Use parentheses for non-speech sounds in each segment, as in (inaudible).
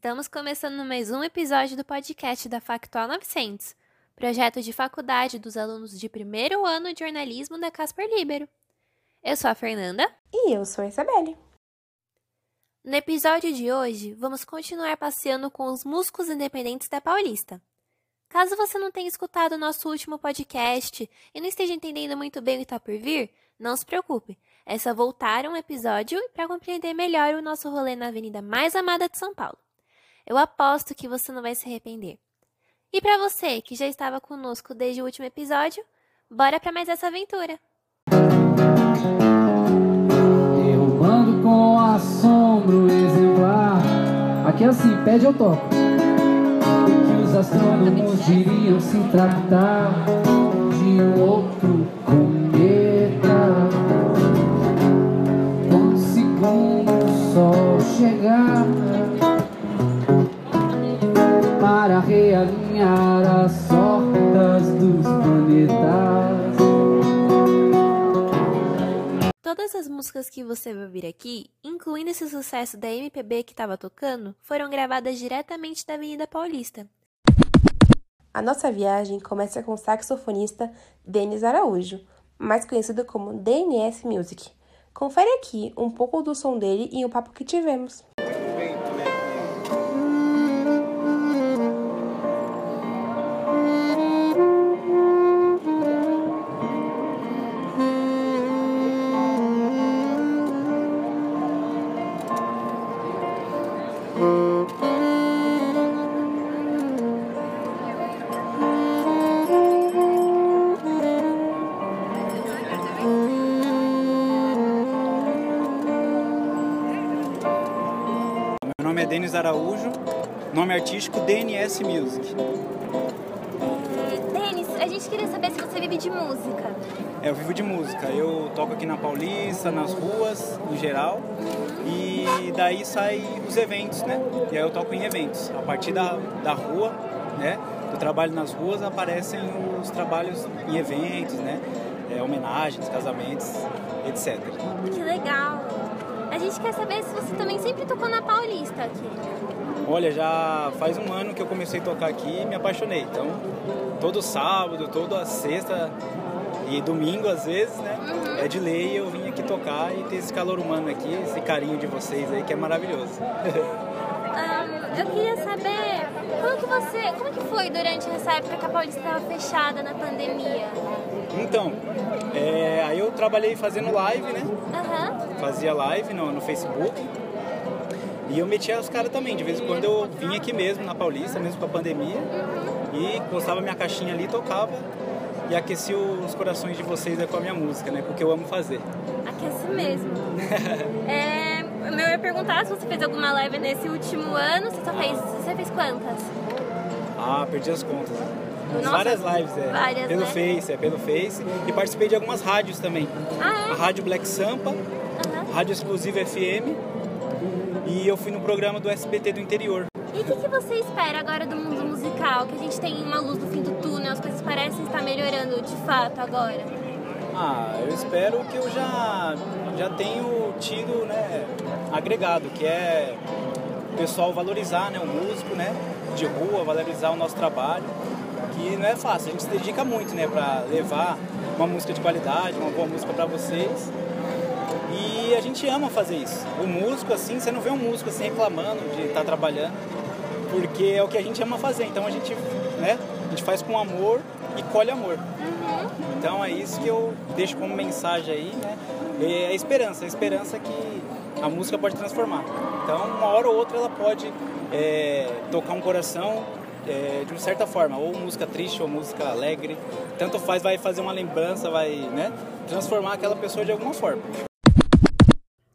Estamos começando mais um episódio do podcast da Factual 900, projeto de faculdade dos alunos de primeiro ano de jornalismo da Casper Libero. Eu sou a Fernanda. E eu sou a Isabelle. No episódio de hoje, vamos continuar passeando com os músicos independentes da Paulista. Caso você não tenha escutado o nosso último podcast e não esteja entendendo muito bem o que está por vir, não se preocupe. É só voltar um episódio para compreender melhor o nosso rolê na avenida mais amada de São Paulo. Eu aposto que você não vai se arrepender. E para você que já estava conosco desde o último episódio, bora para mais essa aventura. Derrubando com assombro exemplar. Aqui é assim, pede eu toco. Que os astrônomos diriam se tratar de um outro cometa. Quando o segundo sol chegar para realinhar as orbitas dos planetas. Todas as músicas que você vai ouvir aqui, incluindo esse sucesso da MPB que estava tocando, foram gravadas diretamente da Avenida Paulista. A nossa viagem começa com o saxofonista Denis Araújo, mais conhecido como DNS Music. Confere aqui um pouco do som dele e o papo que tivemos. Nome é Denis Araújo, nome artístico DNS Music. Denis, a gente queria saber se você vive de música. É, eu vivo de música, eu toco aqui na Paulista, nas ruas, no geral, e daí saem os eventos, né? E aí eu toco em eventos. A partir da, da rua, né? Do trabalho nas ruas, aparecem os trabalhos em eventos, né? É, homenagens, casamentos, etc. Que legal! A gente quer saber se você também sempre tocou na Paulista aqui. Olha, já faz um ano que eu comecei a tocar aqui e me apaixonei. Então, todo sábado, toda sexta e domingo, às vezes, né? É de lei eu vim aqui tocar e ter esse calor humano aqui, esse carinho de vocês aí que é maravilhoso. Eu queria saber como que você, como que foi durante essa época que a Paulista estava fechada na pandemia? então, é, aí eu trabalhei fazendo live, né? Aham. Fazia live no, no Facebook. E eu metia os caras também. De vez em quando eu vinha aqui mesmo, na Paulista, mesmo com a pandemia. E postava minha caixinha ali, tocava. E aquecia os corações de vocês aí com a minha música, né? Porque eu amo fazer. Aquece mesmo. (laughs) é, eu ia perguntar se você fez alguma live nesse último ano. Você só fez. Você fez quantas? Ah, perdi as contas. Nossa, várias lives, é. várias, pelo né? Face, é pelo Face. E participei de algumas rádios também. Ah, A Rádio Black Sampa. Rádio Exclusiva FM. E eu fui no programa do SBT do interior. E o que, que você espera agora do mundo musical? Que a gente tem uma luz no fim do túnel, as coisas parecem estar melhorando de fato agora. Ah, eu espero que eu já, já tenho tido, né, agregado, que é o pessoal valorizar, né, o músico, né, de rua, valorizar o nosso trabalho, que não é fácil, a gente se dedica muito, né, para levar uma música de qualidade, uma boa música para vocês. E a gente ama fazer isso. O músico, assim, você não vê um músico assim reclamando de estar trabalhando, porque é o que a gente ama fazer. Então a gente, né, a gente faz com amor e colhe amor. Então é isso que eu deixo como mensagem aí, né? É a esperança, a esperança que a música pode transformar. Então, uma hora ou outra ela pode é, tocar um coração é, de uma certa forma, ou música triste ou música alegre, tanto faz, vai fazer uma lembrança, vai, né, transformar aquela pessoa de alguma forma.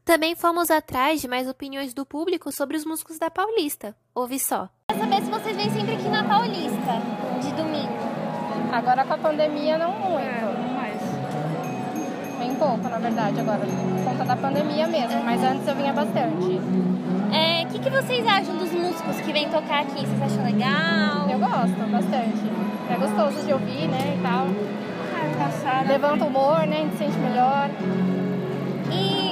Também fomos atrás de mais opiniões do público sobre os músicos da Paulista. Ouve só. Quer saber se vocês vêm sempre aqui na Paulista, de domingo. Agora com a pandemia não muito. É, não mais. Bem pouco, na verdade, agora. Por conta da pandemia mesmo, mas antes eu vinha bastante. É, o que, que vocês acham dos músicos que vêm tocar aqui? Vocês acham legal? Eu gosto bastante. É gostoso de ouvir, né, e tal. Ah, passada. Levanta o humor, né, a gente se sente melhor.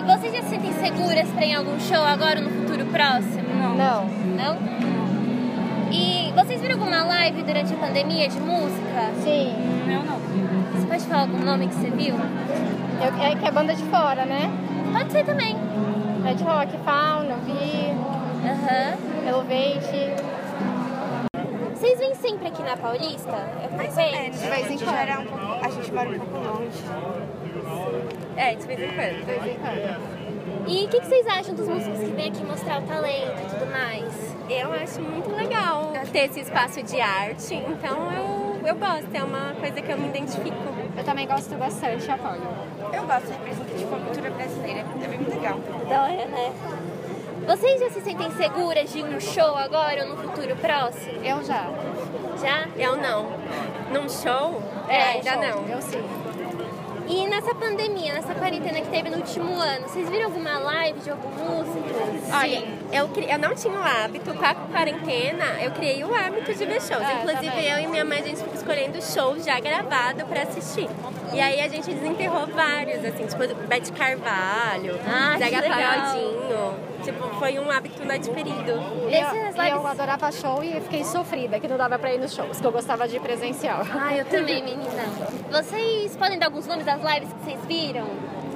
E vocês já se sentem seguras para ir em algum show agora no futuro próximo? Não. Não, Não? Vocês viram alguma live durante a pandemia de música? Sim. Eu não. Você pode falar algum nome que você viu? Eu, é que é banda de fora, né? Pode ser também. É de rock, fauna, vi, Aham. elevate. Vocês vêm sempre aqui na Paulista? É frequente? De vez em quando. a gente mora um pouco longe. É, de vez em quando. De vez em quando. E o que, que vocês acham dos músicos que vêm aqui mostrar o talento e tudo mais? Eu acho muito legal ter esse espaço de arte, então eu, eu gosto, é uma coisa que eu me identifico. Eu também gosto bastante, apoio. Eu gosto de representativo com a cultura brasileira. É bem legal. Da hora, né? Vocês já se sentem seguras de ir no show agora ou no futuro próximo? Eu já. Já? Eu não. Num show? É, ainda show. não. Eu sim. E nessa pandemia, nessa quarentena que teve no último ano, vocês viram alguma live de algum músico? Olha, eu, eu não tinha o hábito, com a quarentena, eu criei o hábito de ver shows. É, Inclusive, também. eu e minha mãe, a gente fica escolhendo shows já gravado pra assistir. E aí a gente desenterrou vários, assim, tipo Beth Carvalho, Ah. Pagodinho. Tipo, foi um hábito adquirido. E Essas eu, eu adorava show e fiquei sofrida, que não dava pra ir nos shows, que eu gostava de presencial. Ah, eu também, menina. Vocês podem dar alguns nomes das lives que vocês viram?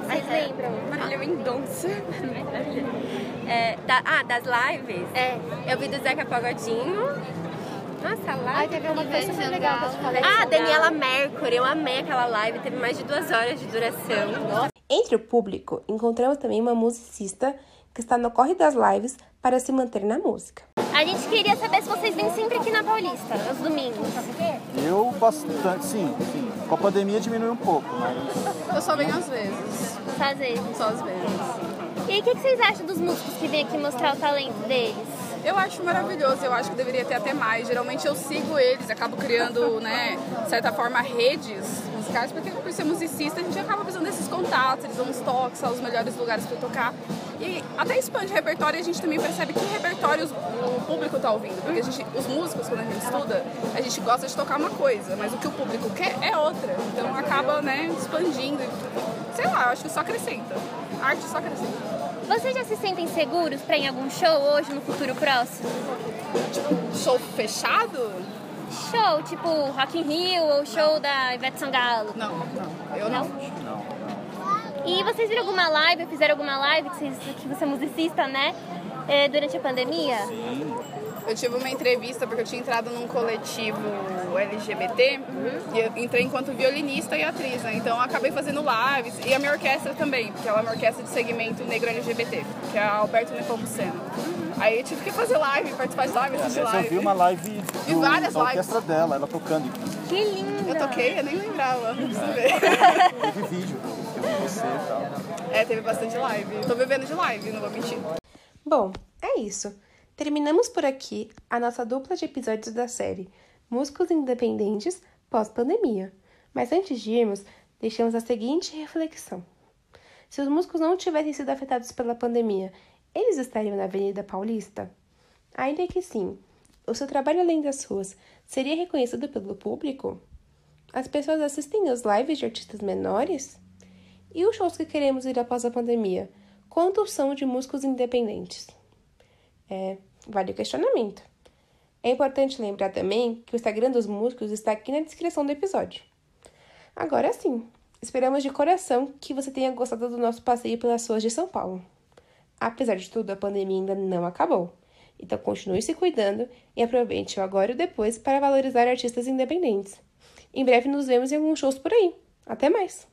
Vocês lembram? Marília Mendonça. (laughs) É, da- ah, das lives? É. Eu vi do Zeca Pagodinho. Nossa, a live. teve uma coisa super legal que eu falei. Ah, Daniela Mercury. Eu amei aquela live. Teve mais de duas horas de duração. Entre o público, encontramos também uma musicista que está no corre das lives para se manter na música. A gente queria saber se vocês vêm sempre aqui na Paulista, aos domingos. Eu bastante, sim, sim. Com a pandemia diminuiu um pouco, mas Eu só venho às vezes. Só às vezes. Só às vezes. E o que, que vocês acham dos músicos que vêm aqui mostrar o talento deles? Eu acho maravilhoso, eu acho que deveria ter até mais. Geralmente eu sigo eles, acabo criando, né, de certa forma, redes musicais, porque por ser musicista a gente acaba precisando desses contatos, eles dão uns toques, são os melhores lugares para tocar. E até expande o repertório e a gente também percebe que repertórios o público tá ouvindo. Porque a gente, os músicos, quando a gente estuda, a gente gosta de tocar uma coisa, mas o que o público quer é outra. Então acaba, né, expandindo. Sei lá, eu acho que só acrescenta. A arte só acrescenta. Vocês já se sentem seguros pra ir em algum show hoje, no futuro próximo? Show fechado? Show, tipo Rock in Rio ou show da Ivete Sangalo? Não, não. Eu não. E vocês viram alguma live, fizeram alguma live, que, vocês, que você é musicista, né? eh, durante a pandemia? Eu tive uma entrevista porque eu tinha entrado num coletivo LGBT e eu entrei enquanto violinista e atriz, né? Então eu acabei fazendo lives e a minha orquestra também, porque ela é uma orquestra de segmento negro LGBT, que é a Alberto Nepomuceno. Aí eu tive que fazer live, participar de live, assistir eu live. vi uma live do, várias da orquestra lives. dela, ela tocando. Que linda! Eu toquei, eu nem lembrava, ver. Teve vídeo, eu vi você e tal. É, teve bastante live. Tô vivendo de live, não vou mentir. Bom, é isso. Terminamos por aqui a nossa dupla de episódios da série Músicos Independentes pós-pandemia. Mas antes de irmos, deixamos a seguinte reflexão. Se os músicos não tivessem sido afetados pela pandemia, eles estariam na Avenida Paulista? Ainda que sim, o seu trabalho além das ruas seria reconhecido pelo público? As pessoas assistem aos lives de artistas menores? E os shows que queremos ir após a pandemia? Quantos são de músicos independentes? É, vale o questionamento. É importante lembrar também que o Instagram dos músicos está aqui na descrição do episódio. Agora sim, esperamos de coração que você tenha gostado do nosso passeio pelas ruas de São Paulo. Apesar de tudo, a pandemia ainda não acabou. Então continue se cuidando e aproveite o agora e o depois para valorizar artistas independentes. Em breve nos vemos em alguns shows por aí. Até mais!